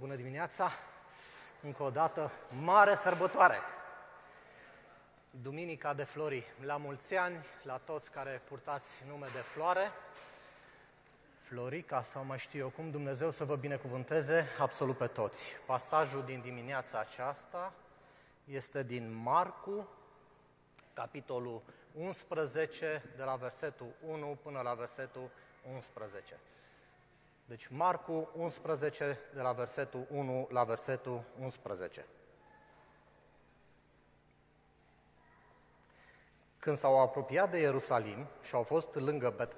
Bună dimineața! Încă o dată, mare sărbătoare! Duminica de Flori. La mulți ani, la toți care purtați nume de floare, Florica sau mai știu eu cum, Dumnezeu să vă binecuvânteze absolut pe toți. Pasajul din dimineața aceasta este din Marcu, capitolul 11, de la versetul 1 până la versetul 11. Deci Marcu 11, de la versetul 1 la versetul 11. Când s-au apropiat de Ierusalim și au fost lângă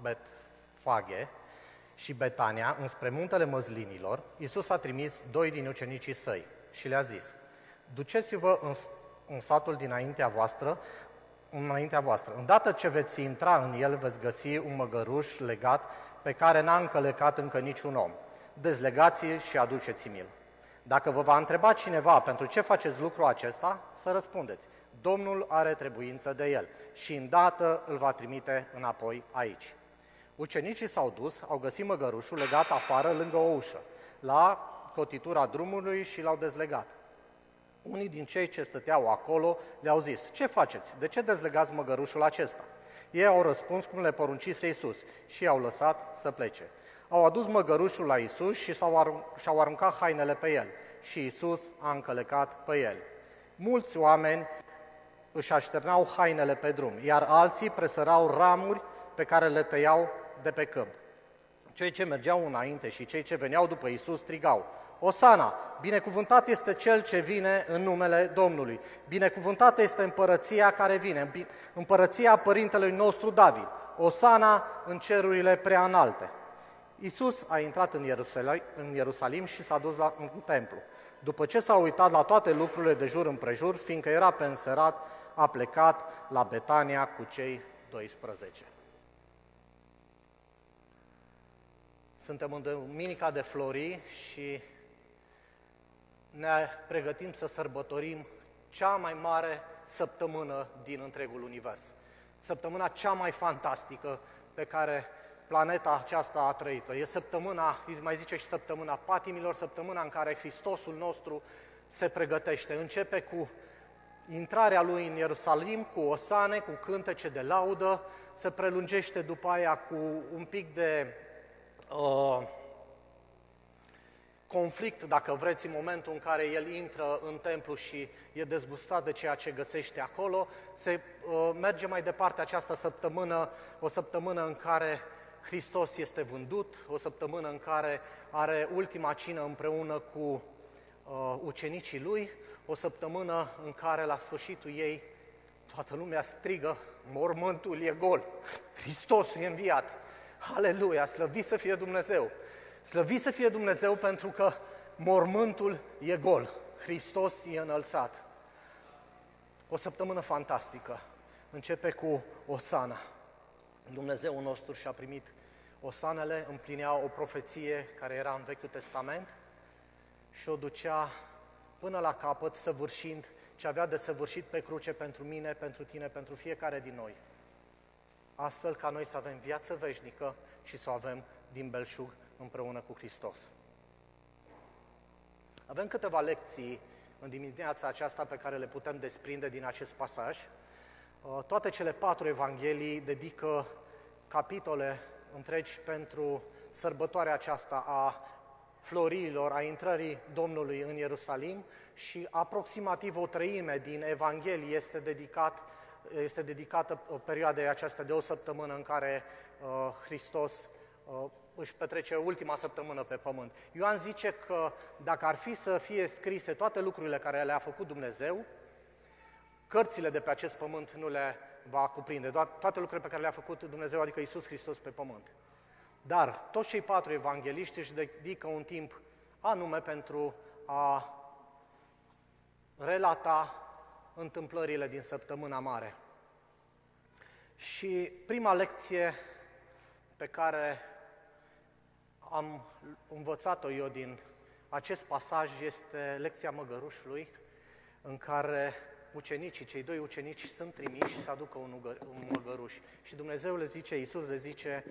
Betfage și Betania, înspre muntele măzlinilor, Iisus a trimis doi din ucenicii săi și le-a zis, Duceți-vă în, în satul dinaintea voastră, înaintea voastră. Îndată ce veți intra în el, veți găsi un măgăruș legat pe care n-a încălecat încă niciun om. Dezlegați-l și aduceți-mi-l. Dacă vă va întreba cineva pentru ce faceți lucrul acesta, să răspundeți. Domnul are trebuință de el și îndată îl va trimite înapoi aici. Ucenicii s-au dus, au găsit măgărușul legat afară lângă o ușă, la cotitura drumului și l-au dezlegat. Unii din cei ce stăteau acolo le-au zis, ce faceți? De ce dezlegați măgărușul acesta? Ei au răspuns cum le poruncise Iisus și i-au lăsat să plece. Au adus măgărușul la Iisus și și-au aruncat hainele pe el și Iisus a încălecat pe el. Mulți oameni își așternau hainele pe drum, iar alții presărau ramuri pe care le tăiau de pe câmp. Cei ce mergeau înainte și cei ce veneau după Iisus strigau, Osana, binecuvântat este cel ce vine în numele Domnului. Binecuvântată este împărăția care vine, împărăția părintelui nostru David. Osana în cerurile prea înalte. Iisus a intrat în Ierusalim, în Ierusalim și s-a dus la, în templu. După ce s-a uitat la toate lucrurile de jur împrejur, fiindcă era pe înserat, a plecat la Betania cu cei 12. Suntem în Duminica de Flori și ne pregătim să sărbătorim cea mai mare săptămână din întregul univers. Săptămâna cea mai fantastică pe care planeta aceasta a trăit-o. E săptămâna, îi mai zice și săptămâna patimilor, săptămâna în care Hristosul nostru se pregătește. Începe cu intrarea lui în Ierusalim, cu osane, cu cântece de laudă, se prelungește după aia cu un pic de uh, conflict, dacă vreți, în momentul în care el intră în templu și e dezgustat de ceea ce găsește acolo, se uh, merge mai departe această săptămână, o săptămână în care Hristos este vândut, o săptămână în care are ultima cină împreună cu uh, ucenicii lui, o săptămână în care la sfârșitul ei toată lumea strigă, mormântul e gol, Hristos e înviat, Aleluia, slăvit să fie Dumnezeu! Slăvit să fie Dumnezeu pentru că mormântul e gol, Hristos e înălțat. O săptămână fantastică. Începe cu Osana. Dumnezeu nostru și-a primit Osanele, împlinea o profeție care era în Vechiul Testament și o ducea până la capăt, săvârșind ce avea de săvârșit pe cruce pentru mine, pentru tine, pentru fiecare din noi. Astfel ca noi să avem viață veșnică și să o avem din belșug împreună cu Hristos. Avem câteva lecții în dimineața aceasta pe care le putem desprinde din acest pasaj. Uh, toate cele patru evanghelii dedică capitole întregi pentru sărbătoarea aceasta a florilor, a intrării Domnului în Ierusalim și aproximativ o treime din Evanghelie este, dedicat, este dedicată perioadei aceasta de o săptămână în care uh, Hristos uh, își petrece ultima săptămână pe pământ. Ioan zice că dacă ar fi să fie scrise toate lucrurile care le-a făcut Dumnezeu, cărțile de pe acest pământ nu le va cuprinde, toate lucrurile pe care le-a făcut Dumnezeu, adică Isus Hristos pe pământ. Dar toți cei patru evangeliști își dedică un timp anume pentru a relata întâmplările din săptămâna mare. Și prima lecție pe care am învățat-o eu din acest pasaj este lecția măgărușului, în care ucenicii, cei doi ucenici sunt trimiși să aducă un, un măgăruș. Și Dumnezeu le zice, Iisus le zice,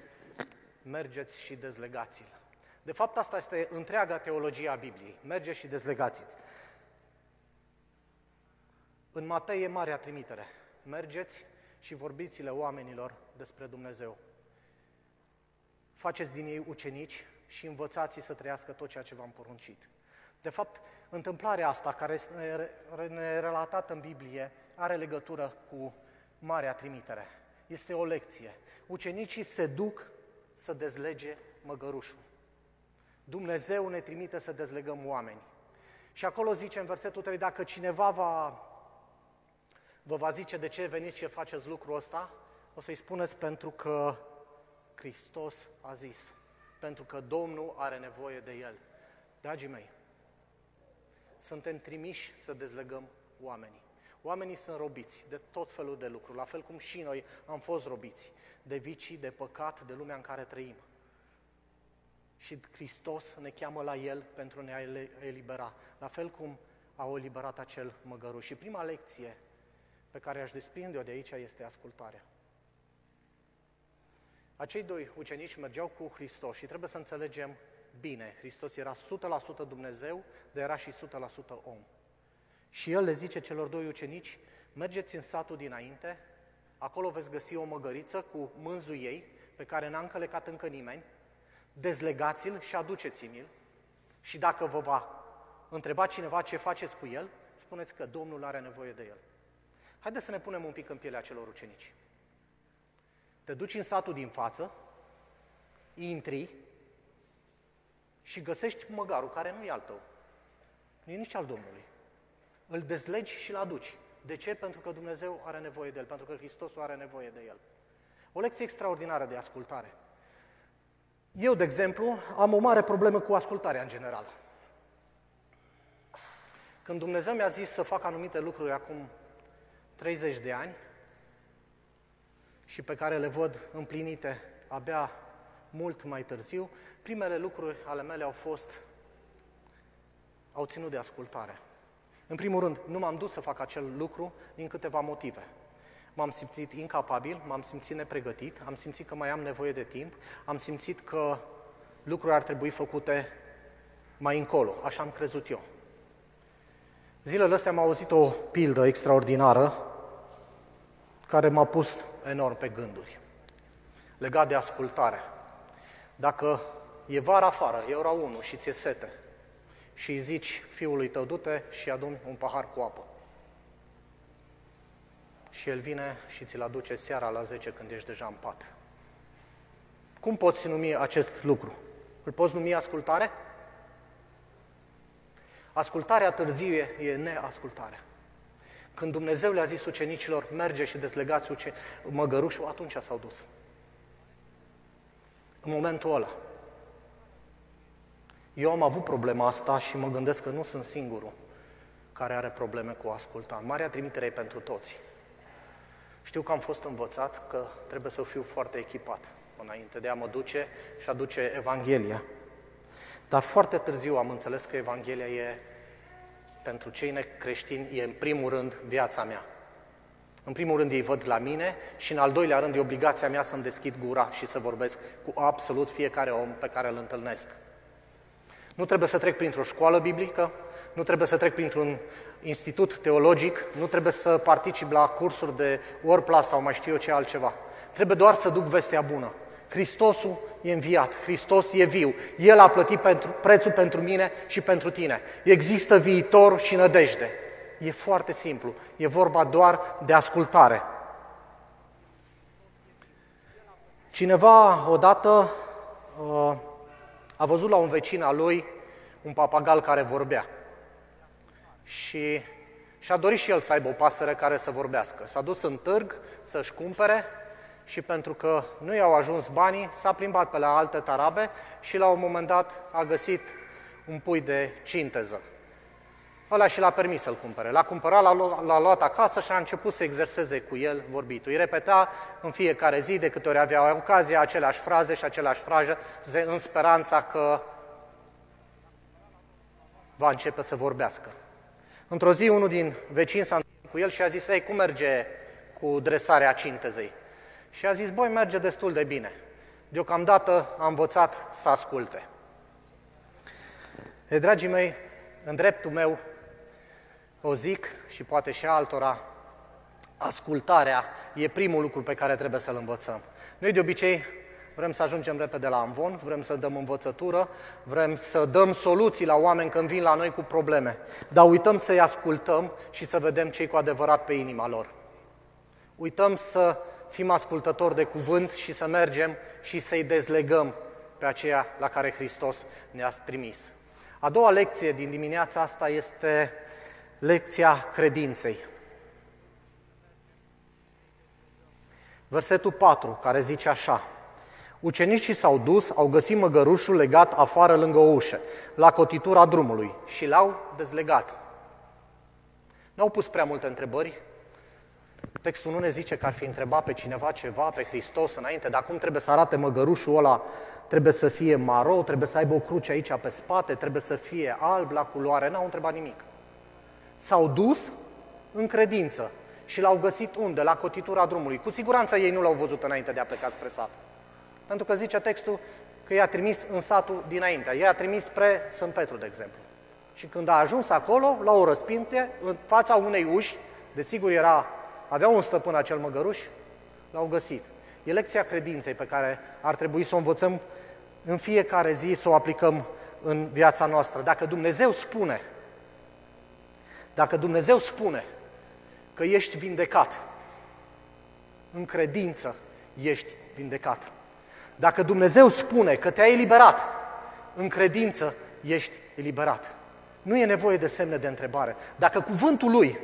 mergeți și dezlegați-l. De fapt, asta este întreaga teologie a Bibliei. Mergeți și dezlegați-ți. În Matei e marea trimitere. Mergeți și vorbiți-le oamenilor despre Dumnezeu. Faceți din ei ucenici și învățați să trăiască tot ceea ce v-am poruncit. De fapt, întâmplarea asta care este relatată în Biblie are legătură cu Marea Trimitere. Este o lecție. Ucenicii se duc să dezlege măgărușul. Dumnezeu ne trimite să dezlegăm oameni. Și acolo zice în versetul 3, dacă cineva va, vă va zice de ce veniți și faceți lucrul ăsta, o să-i spuneți pentru că Hristos a zis, pentru că Domnul are nevoie de El. Dragii mei, suntem trimiși să dezlegăm oamenii. Oamenii sunt robiți de tot felul de lucruri, la fel cum și noi am fost robiți de vicii, de păcat, de lumea în care trăim. Și Hristos ne cheamă la El pentru a ne elibera, la fel cum a eliberat acel măgăruș. Și prima lecție pe care aș desprinde-o de aici este ascultarea. Acei doi ucenici mergeau cu Hristos și trebuie să înțelegem bine. Hristos era 100% Dumnezeu, dar era și 100% om. Și el le zice celor doi ucenici, mergeți în satul dinainte, acolo veți găsi o măgăriță cu mânzul ei, pe care n-a încălecat încă nimeni, dezlegați-l și aduceți-mi-l și dacă vă va întreba cineva ce faceți cu el, spuneți că Domnul are nevoie de el. Haideți să ne punem un pic în pielea celor ucenici. Te duci în satul din față, intri și găsești măgarul care nu e al tău. Nu e nici al Domnului. Îl dezlegi și îl aduci. De ce? Pentru că Dumnezeu are nevoie de el, pentru că Hristos are nevoie de el. O lecție extraordinară de ascultare. Eu, de exemplu, am o mare problemă cu ascultarea în general. Când Dumnezeu mi-a zis să fac anumite lucruri acum 30 de ani și pe care le văd împlinite abia mult mai târziu, primele lucruri ale mele au fost, au ținut de ascultare. În primul rând, nu m-am dus să fac acel lucru din câteva motive. M-am simțit incapabil, m-am simțit nepregătit, am simțit că mai am nevoie de timp, am simțit că lucruri ar trebui făcute mai încolo, așa am crezut eu. Zilele astea am auzit o pildă extraordinară care m-a pus enorm pe gânduri, legat de ascultare. Dacă e vara afară, e ora 1 și ți-e sete și îi zici fiului tău, du-te și adumi un pahar cu apă și el vine și ți-l aduce seara la 10 când ești deja în pat. Cum poți numi acest lucru? Îl poți numi ascultare? Ascultarea târziu e neascultarea. Când Dumnezeu le-a zis ucenicilor, merge și dezlegați uce- măgărușul, atunci s-au dus. În momentul ăla. Eu am avut problema asta și mă gândesc că nu sunt singurul care are probleme cu asculta. Marea trimitere e pentru toți. Știu că am fost învățat că trebuie să fiu foarte echipat înainte de a mă duce și aduce Evanghelia. Dar foarte târziu am înțeles că Evanghelia e pentru cei necreștini, e în primul rând viața mea. În primul rând ei văd la mine și în al doilea rând e obligația mea să-mi deschid gura și să vorbesc cu absolut fiecare om pe care îl întâlnesc. Nu trebuie să trec printr-o școală biblică, nu trebuie să trec printr-un institut teologic, nu trebuie să particip la cursuri de WordPlus sau mai știu eu ce altceva. Trebuie doar să duc vestea bună. Hristosul e înviat, Hristos e viu, El a plătit pentru, prețul pentru mine și pentru tine. Există viitor și nădejde. E foarte simplu, e vorba doar de ascultare. Cineva odată uh, a văzut la un vecin al lui un papagal care vorbea și și-a dorit și el să aibă o pasăre care să vorbească. S-a dus în târg să-și cumpere și pentru că nu i-au ajuns banii, s-a plimbat pe la alte tarabe și la un moment dat a găsit un pui de cinteză. Ăla și l-a permis să-l cumpere. L-a cumpărat, l-a, l-a luat acasă și a început să exerseze cu el vorbitul. Îi repeta în fiecare zi, de câte ori avea ocazia, aceleași fraze și aceleași fraze, în speranța că va începe să vorbească. Într-o zi, unul din vecini s-a întâlnit cu el și a zis, ei, cum merge cu dresarea cintezei? Și a zis, băi, merge destul de bine. Deocamdată a învățat să asculte. E, dragii mei, în dreptul meu, o zic și poate și altora, ascultarea e primul lucru pe care trebuie să-l învățăm. Noi de obicei vrem să ajungem repede la amvon, vrem să dăm învățătură, vrem să dăm soluții la oameni când vin la noi cu probleme, dar uităm să-i ascultăm și să vedem ce cu adevărat pe inima lor. Uităm să fim ascultători de cuvânt și să mergem și să-i dezlegăm pe aceea la care Hristos ne-a trimis. A doua lecție din dimineața asta este lecția credinței. Versetul 4, care zice așa. Ucenicii s-au dus, au găsit măgărușul legat afară lângă o ușă, la cotitura drumului și l-au dezlegat. N-au pus prea multe întrebări. Textul nu ne zice că ar fi întrebat pe cineva ceva, pe Hristos înainte, dar cum trebuie să arate măgărușul ăla? Trebuie să fie maro, trebuie să aibă o cruce aici pe spate, trebuie să fie alb la culoare. N-au întrebat nimic. S-au dus în credință și l-au găsit unde? La cotitura drumului. Cu siguranță ei nu l-au văzut înainte de a pleca spre sat. Pentru că zice textul că i-a trimis în satul dinainte. I-a trimis spre Sfânt Petru, de exemplu. Și când a ajuns acolo, la o răspinte, în fața unei uși, desigur era, avea un stăpân acel măgăruș, l-au găsit. E lecția credinței pe care ar trebui să o învățăm în fiecare zi, să o aplicăm în viața noastră. Dacă Dumnezeu spune, dacă Dumnezeu spune că ești vindecat, în credință ești vindecat. Dacă Dumnezeu spune că te-a eliberat, în credință ești eliberat. Nu e nevoie de semne de întrebare. Dacă cuvântul lui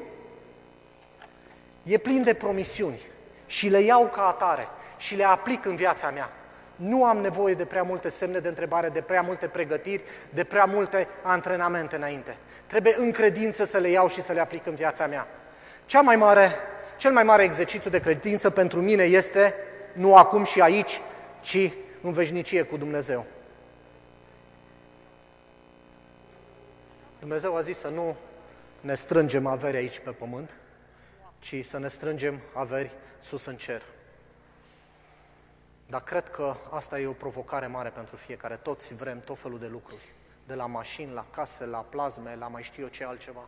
e plin de promisiuni și le iau ca atare și le aplic în viața mea, nu am nevoie de prea multe semne de întrebare, de prea multe pregătiri, de prea multe antrenamente înainte. Trebuie în credință să le iau și să le aplic în viața mea. Cea mai mare, cel mai mare exercițiu de credință pentru mine este, nu acum și aici, ci în veșnicie cu Dumnezeu. Dumnezeu a zis să nu ne strângem averi aici pe pământ, ci să ne strângem averi sus în cer. Dar cred că asta e o provocare mare pentru fiecare. Toți vrem tot felul de lucruri. De la mașini, la case, la plazme, la mai știu eu ce altceva.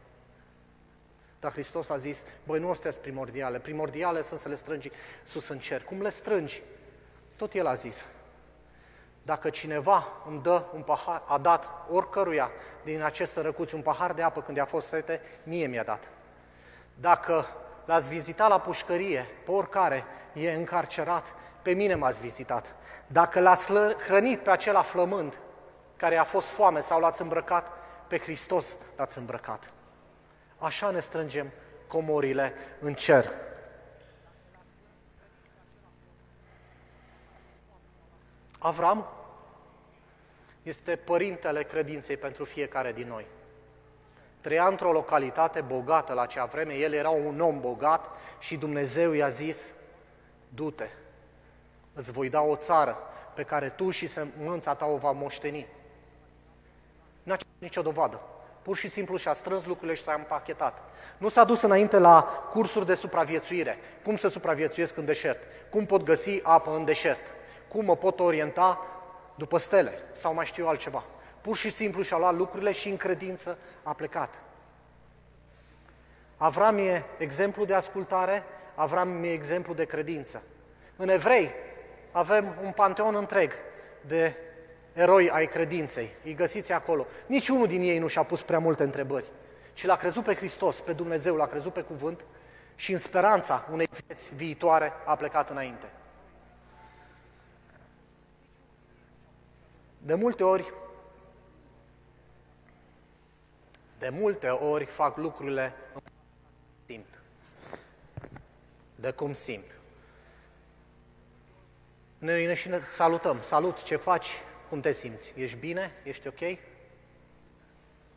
Dar Hristos a zis, băi, nu astea sunt primordiale. Primordiale sunt să le strângi sus în cer. Cum le strângi? Tot El a zis. Dacă cineva îmi dă un pahar, a dat oricăruia din acest sărăcuț un pahar de apă când i-a fost sete, mie mi-a dat. Dacă l-ați vizitat la pușcărie, pe oricare e încarcerat, pe mine m-ați vizitat. Dacă l-ați hrănit pe acela flămând care a fost foame sau l-ați îmbrăcat, pe Hristos l-ați îmbrăcat. Așa ne strângem comorile în cer. Avram este părintele credinței pentru fiecare din noi. Trăia într-o localitate bogată la acea vreme, el era un om bogat și Dumnezeu i-a zis, du-te, îți voi da o țară pe care tu și semânța ta o va moșteni. N-a nicio dovadă. Pur și simplu și-a strâns lucrurile și s-a împachetat. Nu s-a dus înainte la cursuri de supraviețuire. Cum să supraviețuiesc în deșert? Cum pot găsi apă în deșert? Cum mă pot orienta după stele sau mai știu altceva? Pur și simplu și-a luat lucrurile și în credință a plecat. Avram e exemplu de ascultare, Avram e exemplu de credință. În evrei avem un panteon întreg de eroi ai credinței. Îi găsiți acolo. Nici unul din ei nu și-a pus prea multe întrebări, ci l-a crezut pe Hristos, pe Dumnezeu, l-a crezut pe cuvânt și în speranța unei vieți viitoare a plecat înainte. De multe ori, de multe ori fac lucrurile în simt. De cum simt. Noi ne și ne salutăm. Salut, ce faci? Cum te simți? Ești bine? Ești ok?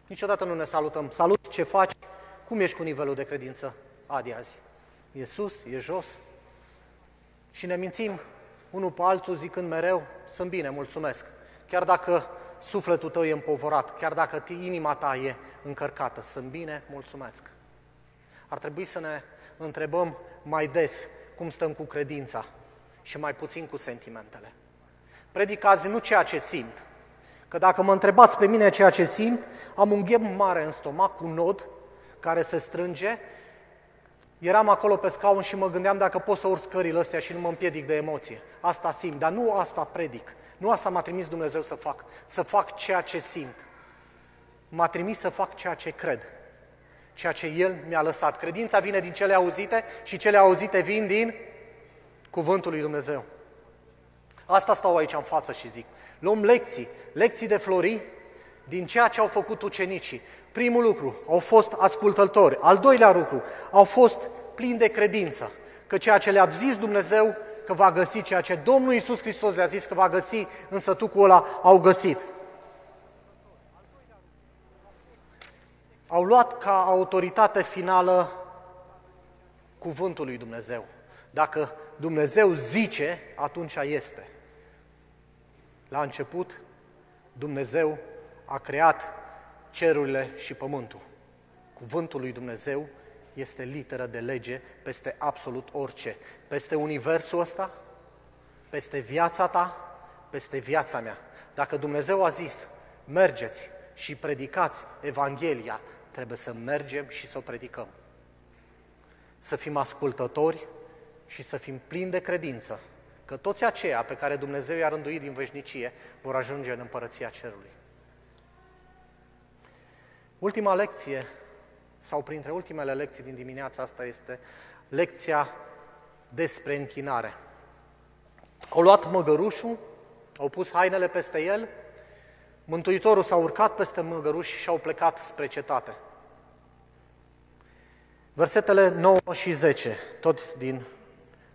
Niciodată nu ne salutăm. Salut, ce faci? Cum ești cu nivelul de credință adi azi? E sus? E jos? Și ne mințim unul pe altul zicând mereu, sunt bine, mulțumesc. Chiar dacă sufletul tău e împovorat, chiar dacă inima ta e încărcată, sunt bine, mulțumesc. Ar trebui să ne întrebăm mai des cum stăm cu credința și mai puțin cu sentimentele. Predic azi nu ceea ce simt, că dacă mă întrebați pe mine ceea ce simt, am un ghem mare în stomac cu un nod care se strânge. Eram acolo pe scaun și mă gândeam dacă pot să urc scările astea și nu mă împiedic de emoție. Asta simt, dar nu asta predic. Nu asta m-a trimis Dumnezeu să fac. Să fac ceea ce simt. M-a trimis să fac ceea ce cred. Ceea ce El mi-a lăsat. Credința vine din cele auzite și cele auzite vin din Cuvântul lui Dumnezeu. Asta stau aici în față și zic. Luăm lecții, lecții de flori din ceea ce au făcut ucenicii. Primul lucru, au fost ascultători. Al doilea lucru, au fost plini de credință. Că ceea ce le-a zis Dumnezeu că va găsi, ceea ce Domnul Iisus Hristos le-a zis că va găsi în sătucul ăla, au găsit. Au luat ca autoritate finală cuvântul lui Dumnezeu. Dacă Dumnezeu zice, atunci este. La început, Dumnezeu a creat cerurile și pământul. Cuvântul lui Dumnezeu este literă de lege peste absolut orice. Peste universul ăsta, peste viața ta, peste viața mea. Dacă Dumnezeu a zis, mergeți și predicați Evanghelia, trebuie să mergem și să o predicăm. Să fim ascultători și să fim plini de credință că toți aceia pe care Dumnezeu i-a rânduit din veșnicie vor ajunge în împărăția cerului. Ultima lecție, sau printre ultimele lecții din dimineața asta, este lecția despre închinare. Au luat măgărușul, au pus hainele peste el, Mântuitorul s-a urcat peste măgăruș și au plecat spre cetate. Versetele 9 și 10, tot din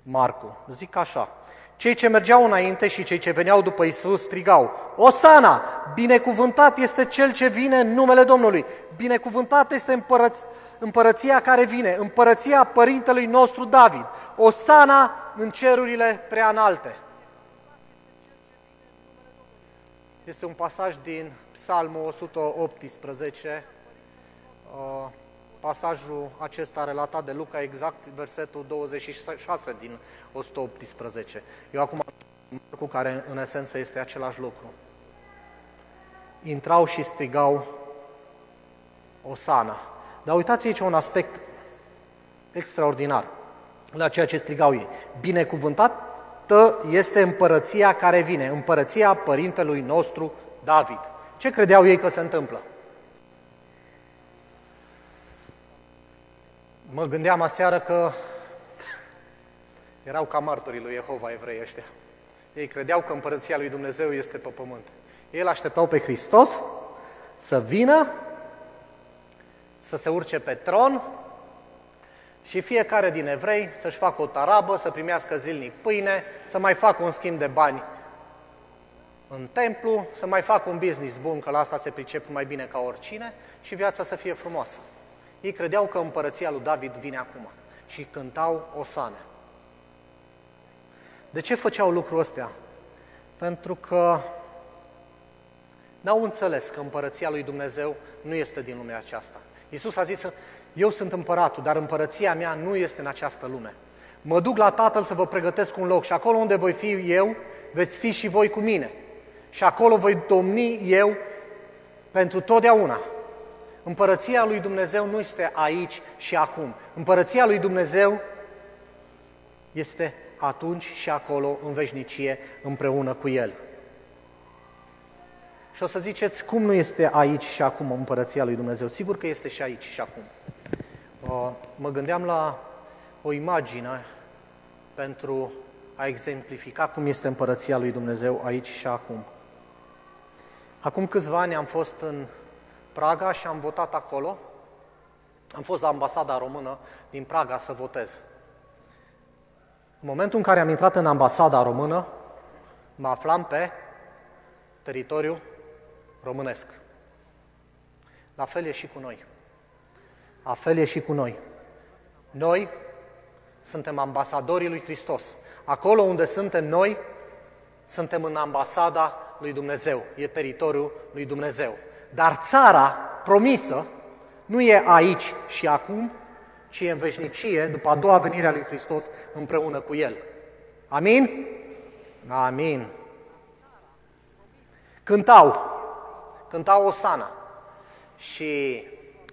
Marcu, zic așa. Cei ce mergeau înainte și cei ce veneau după Isus strigau, Osana, binecuvântat este cel ce vine în numele Domnului, binecuvântat este împărăț- împărăția care vine, împărăția părintelui nostru David, Osana în cerurile prea înalte. Este un pasaj din Psalmul 118, pasajul acesta relatat de Luca, exact versetul 26 din 118. Eu acum cu care în esență este același lucru. Intrau și strigau Osana. Dar uitați aici un aspect extraordinar la ceea ce strigau ei. Binecuvântată este împărăția care vine, împărăția părintelui nostru David. Ce credeau ei că se întâmplă? Mă gândeam aseară că erau ca martorii lui Jehova evrei ăștia. Ei credeau că împărăția lui Dumnezeu este pe pământ. Ei îl așteptau pe Hristos să vină, să se urce pe tron și fiecare din evrei să-și facă o tarabă, să primească zilnic pâine, să mai facă un schimb de bani în templu, să mai facă un business bun, că la asta se pricep mai bine ca oricine, și viața să fie frumoasă. Ei credeau că împărăția lui David vine acum și cântau osane. De ce făceau lucrul ăsta? Pentru că n-au înțeles că împărăția lui Dumnezeu nu este din lumea aceasta. Iisus a zis, eu sunt împăratul, dar împărăția mea nu este în această lume. Mă duc la Tatăl să vă pregătesc un loc și acolo unde voi fi eu, veți fi și voi cu mine. Și acolo voi domni eu pentru totdeauna. Împărăția lui Dumnezeu nu este aici și acum. Împărăția lui Dumnezeu este atunci și acolo, în veșnicie, împreună cu El. Și o să ziceți, cum nu este aici și acum împărăția lui Dumnezeu? Sigur că este și aici și acum. Mă gândeam la o imagine pentru a exemplifica cum este împărăția lui Dumnezeu aici și acum. Acum câțiva ani am fost în Praga și am votat acolo. Am fost la ambasada română din Praga să votez. În momentul în care am intrat în ambasada română, mă aflam pe teritoriu românesc. La fel e și cu noi. La fel e și cu noi. Noi suntem ambasadorii lui Hristos. Acolo unde suntem noi, suntem în ambasada lui Dumnezeu. E teritoriul lui Dumnezeu. Dar țara promisă nu e aici și acum, ci e în veșnicie, după a doua venire a lui Hristos, împreună cu El. Amin? Amin. Cântau, cântau Osana. Și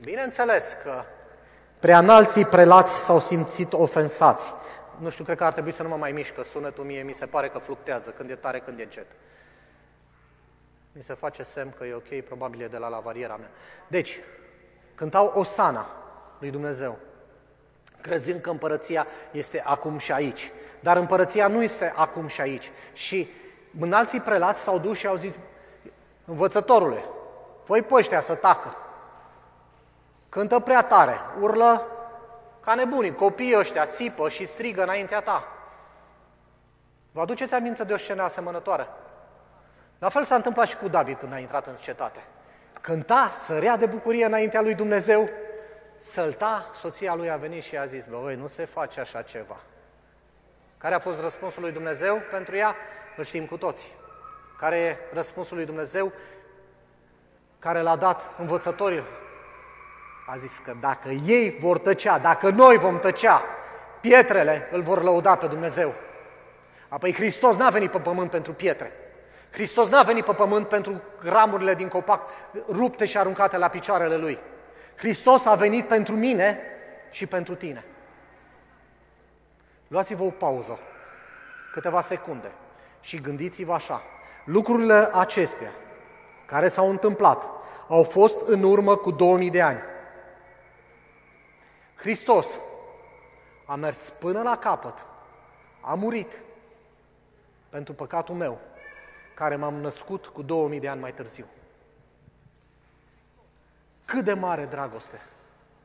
bineînțeles că preanalții prelați s-au simțit ofensați. Nu știu, cred că ar trebui să nu mă mai mișcă sunetul mie, mi se pare că fluctează, când e tare, când e încet. Mi se face semn că e ok, probabil e de la lavariera mea. Deci, cântau Osana lui Dumnezeu, crezând că împărăția este acum și aici. Dar împărăția nu este acum și aici. Și înalții prelați s-au dus și au zis, învățătorule, voi pe ăștia să tacă. Cântă prea tare, urlă ca nebunii, copiii ăștia țipă și strigă înaintea ta. Vă aduceți aminte de o scenă asemănătoare? La fel s-a întâmplat și cu David când a intrat în cetate. Cânta, sărea de bucurie înaintea lui Dumnezeu, sălta, soția lui a venit și a zis, băi, nu se face așa ceva. Care a fost răspunsul lui Dumnezeu pentru ea? Îl știm cu toții. Care e răspunsul lui Dumnezeu care l-a dat învățătorilor? A zis că dacă ei vor tăcea, dacă noi vom tăcea, pietrele îl vor lăuda pe Dumnezeu. Apoi Hristos n-a venit pe pământ pentru pietre. Hristos n-a venit pe pământ pentru ramurile din copac rupte și aruncate la picioarele Lui. Hristos a venit pentru mine și pentru tine. Luați-vă o pauză, câteva secunde și gândiți-vă așa. Lucrurile acestea care s-au întâmplat au fost în urmă cu 2000 de ani. Hristos a mers până la capăt, a murit pentru păcatul meu, care m-am născut cu 2000 de ani mai târziu. Cât de mare dragoste!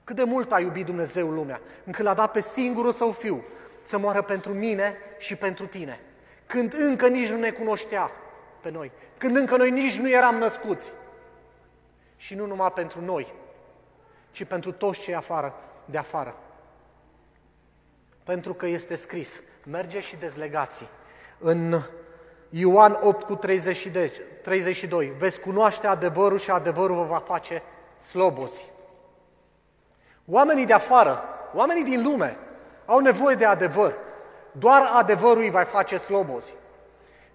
Cât de mult a iubit Dumnezeu lumea, încât l-a dat pe singurul său fiu să moară pentru mine și pentru tine. Când încă nici nu ne cunoștea pe noi, când încă noi nici nu eram născuți. Și nu numai pentru noi, ci pentru toți cei afară, de afară. Pentru că este scris, merge și dezlegați. În Ioan 8 cu 32, veți cunoaște adevărul și adevărul vă va face slobozi. Oamenii de afară, oamenii din lume, au nevoie de adevăr. Doar adevărul îi va face slobozi.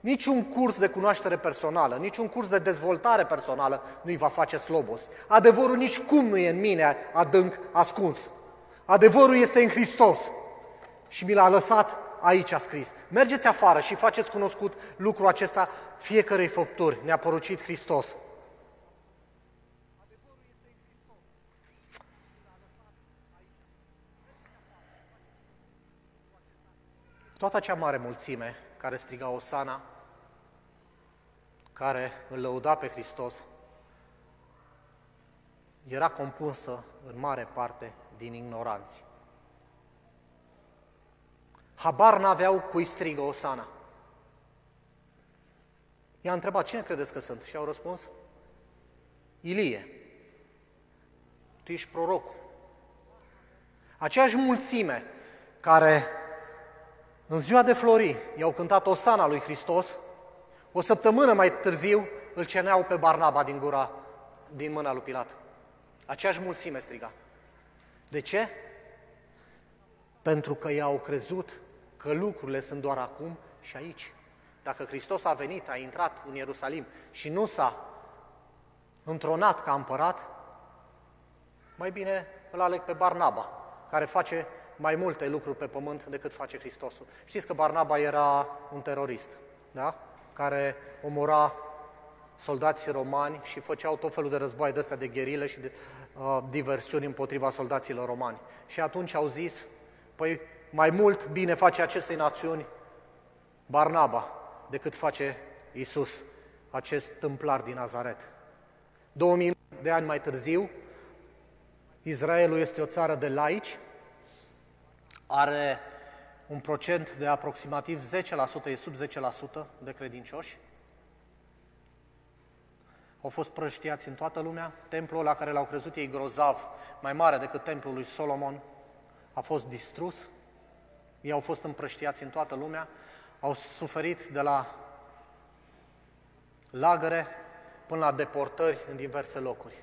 Niciun curs de cunoaștere personală, niciun curs de dezvoltare personală nu îi va face slobos. Adevărul nici cum nu e în mine adânc ascuns. Adevărul este în Hristos și mi l-a lăsat aici a scris. Mergeți afară și faceți cunoscut lucrul acesta fiecărei făpturi. Ne-a porucit Hristos. Toată acea mare mulțime care striga Osana, care îl lăuda pe Hristos, era compusă în mare parte din ignoranți. Habar n-aveau cui strigă Osana. I-a întrebat, cine credeți că sunt? Și au răspuns, Ilie. Tu ești prorocul. Aceeași mulțime care în ziua de flori i-au cântat Osana lui Hristos, o săptămână mai târziu îl ceneau pe Barnaba din gura, din mâna lui Pilat. Aceeași mulțime striga. De ce? Pentru că i-au crezut că lucrurile sunt doar acum și aici. Dacă Hristos a venit, a intrat în Ierusalim și nu s-a întronat ca împărat, mai bine îl aleg pe Barnaba, care face mai multe lucruri pe pământ decât face Hristosul. Știți că Barnaba era un terorist, da? Care omora soldații romani și făceau tot felul de războaie de astea de gherile și de uh, diversiuni împotriva soldaților romani. Și atunci au zis, păi mai mult bine face acestei națiuni Barnaba decât face Isus, acest tâmplar din Nazaret. 2000 de ani mai târziu, Israelul este o țară de laici, are un procent de aproximativ 10%, e sub 10% de credincioși. Au fost prăștiați în toată lumea. Templul la care l-au crezut ei grozav, mai mare decât templul lui Solomon, a fost distrus. Ei au fost împrăștiați în toată lumea, au suferit de la lagăre până la deportări în diverse locuri.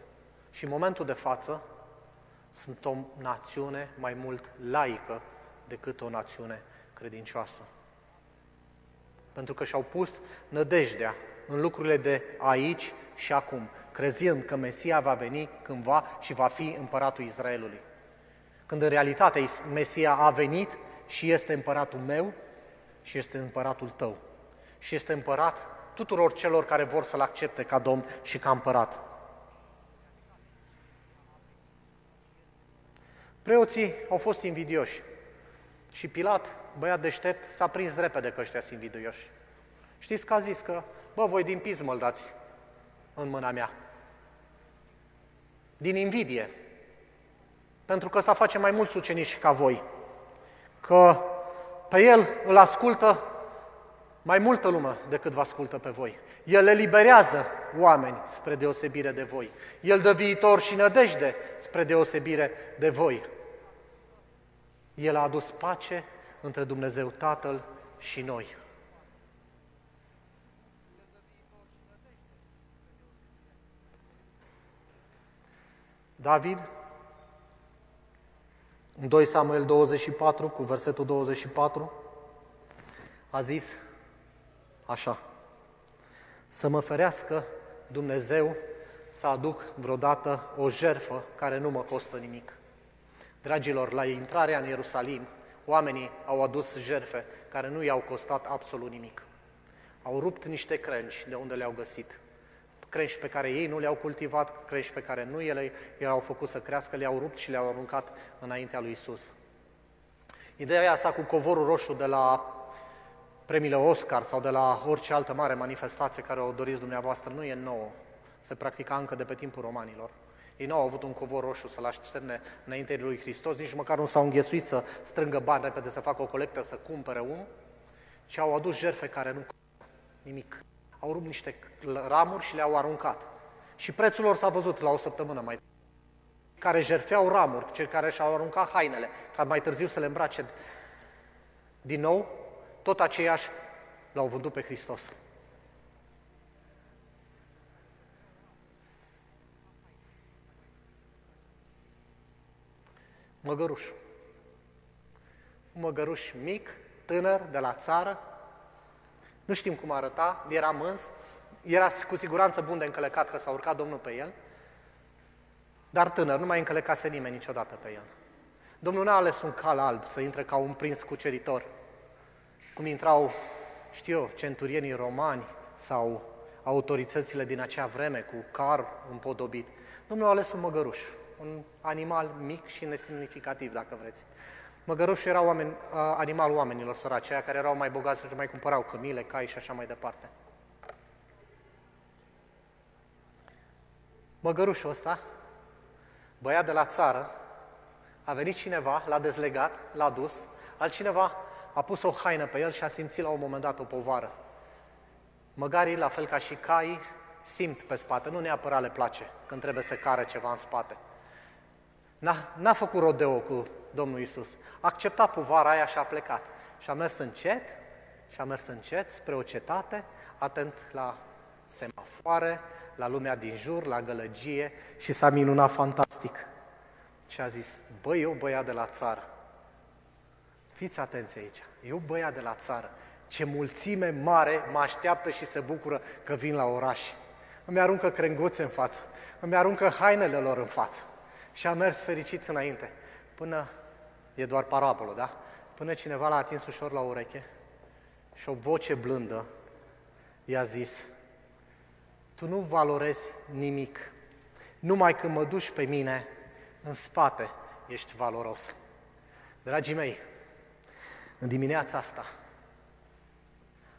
Și în momentul de față sunt o națiune mai mult laică decât o națiune credincioasă. Pentru că și-au pus nădejdea în lucrurile de aici și acum. crezând că Mesia va veni cândva și va fi împăratul Israelului. Când în realitate Mesia a venit și este împăratul meu și este împăratul tău. Și este împărat tuturor celor care vor să-L accepte ca Domn și ca împărat. Preoții au fost invidioși și Pilat, băiat deștept, s-a prins repede că ăștia sunt invidioși. Știți că a zis că, bă, voi din pismă îl dați în mâna mea. Din invidie. Pentru că ăsta face mai mulți ucenici ca voi. Că pe el îl ascultă mai multă lume decât vă ascultă pe voi. El eliberează oameni spre deosebire de voi. El dă viitor și nădejde spre deosebire de voi. El a adus pace între Dumnezeu Tatăl și noi. David, în 2 Samuel 24, cu versetul 24, a zis așa, să mă ferească Dumnezeu să aduc vreodată o jerfă care nu mă costă nimic. Dragilor, la intrarea în Ierusalim, oamenii au adus jerfe care nu i-au costat absolut nimic. Au rupt niște crengi de unde le-au găsit. Crengi pe care ei nu le-au cultivat, crengi pe care nu ele i-au făcut să crească, le-au rupt și le-au aruncat înaintea lui Isus. Ideea asta cu covorul roșu de la premiile Oscar sau de la orice altă mare manifestație care o doriți dumneavoastră nu e nouă. Se practica încă de pe timpul romanilor. Ei nu au avut un covor roșu să-l așterne înainte lui Hristos, nici măcar nu s-au înghesuit să strângă bani repede, să facă o colectă, să cumpere unul, ci au adus jerfe care nu nimic. Au rupt niște ramuri și le-au aruncat. Și prețul lor s-a văzut la o săptămână mai care jerfeau ramuri, cei care și-au aruncat hainele, ca mai târziu să le îmbrace din nou, tot aceiași l-au vândut pe Hristos. Măgăruș. Un măgăruș mic, tânăr, de la țară. Nu știm cum arăta, era mâns, era cu siguranță bun de încălecat că s-a urcat Domnul pe el, dar tânăr, nu mai încălecase nimeni niciodată pe el. Domnul n-a ales un cal alb să intre ca un prins cuceritor, cum intrau, știu eu, centurienii romani sau autoritățile din acea vreme cu car împodobit. Domnul a ales un măgăruș, un animal mic și nesemnificativ, dacă vreți. Măgărușul era oameni, animal oamenilor săraci, aceia care erau mai bogați și mai cumpărau cămile, cai și așa mai departe. Măgărușul ăsta, băiat de la țară, a venit cineva, l-a dezlegat, l-a dus, altcineva a pus o haină pe el și a simțit la un moment dat o povară. Măgarii, la fel ca și cai, simt pe spate, nu neapărat le place când trebuie să care ceva în spate. N-a, n-a făcut rodeo cu Domnul Isus. A acceptat povara aia și a plecat. Și a mers încet, și a mers încet spre o cetate, atent la semafoare, la lumea din jur, la gălăgie și s-a minunat fantastic. Și a zis, băi, eu băiat de la țară, Fiți atenți aici. Eu băiat de la țară. Ce mulțime mare mă așteaptă și se bucură că vin la oraș. Îmi aruncă crenguțe în față. Îmi aruncă hainele lor în față. Și am mers fericit înainte. Până, e doar parabolă, da? Până cineva l-a atins ușor la ureche și o voce blândă i-a zis, tu nu valorezi nimic. Numai când mă duci pe mine, în spate ești valoros. Dragii mei, în dimineața asta,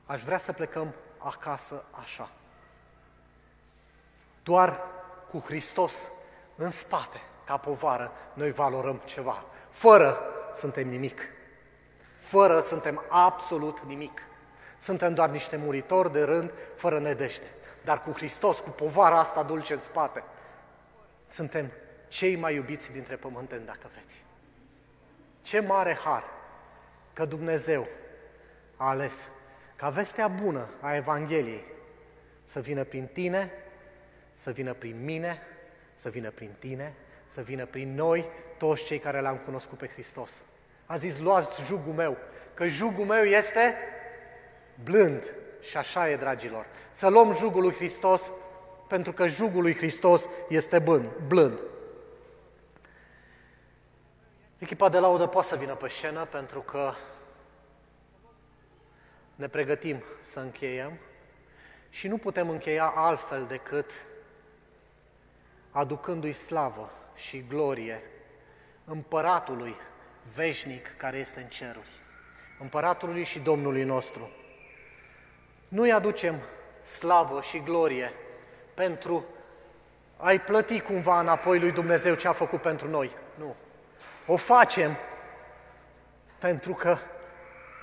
aș vrea să plecăm acasă așa. Doar cu Hristos în spate, ca povară, noi valorăm ceva. Fără suntem nimic. Fără suntem absolut nimic. Suntem doar niște muritori de rând, fără nedește. Dar cu Hristos, cu povara asta dulce în spate, suntem cei mai iubiți dintre pământeni, dacă vreți. Ce mare har! că Dumnezeu a ales ca vestea bună a Evangheliei să vină prin tine, să vină prin mine, să vină prin tine, să vină prin noi, toți cei care l-am cunoscut pe Hristos. A zis, luați jugul meu, că jugul meu este blând. Și așa e, dragilor. Să luăm jugul lui Hristos pentru că jugul lui Hristos este blând. blând. Echipa de laudă poate să vină pe scenă pentru că ne pregătim să încheiem și nu putem încheia altfel decât aducându-i slavă și glorie împăratului veșnic care este în ceruri, împăratului și Domnului nostru. Nu-i aducem slavă și glorie pentru a-i plăti cumva înapoi lui Dumnezeu ce a făcut pentru noi. Nu. O facem pentru că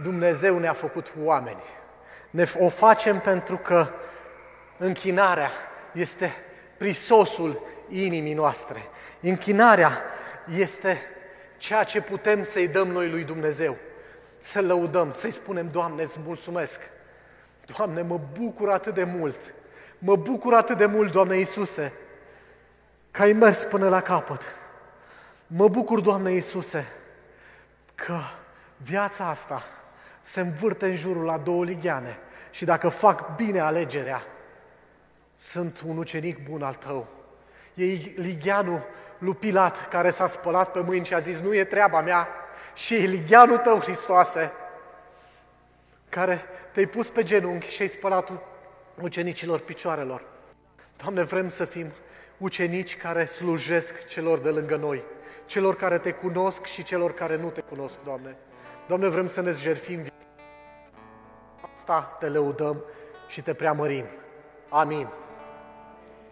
Dumnezeu ne-a făcut oameni. Ne, o facem pentru că închinarea este prisosul inimii noastre. Închinarea este ceea ce putem să-i dăm noi lui Dumnezeu. Să lăudăm, să-i spunem, Doamne, îți mulțumesc. Doamne, mă bucur atât de mult. Mă bucur atât de mult, Doamne Iisuse, că ai mers până la capăt. Mă bucur, Doamne Iisuse, că viața asta se învârte în jurul la două ligheane și dacă fac bine alegerea, sunt un ucenic bun al tău. E ligheanul lui Pilat care s-a spălat pe mâini și a zis, nu e treaba mea, și e ligheanul tău, Hristoase, care te-ai pus pe genunchi și ai spălat ucenicilor picioarelor. Doamne, vrem să fim ucenici care slujesc celor de lângă noi, celor care te cunosc și celor care nu te cunosc, Doamne. Doamne, vrem să ne jertfim Asta te lăudăm și te preamărim. Amin.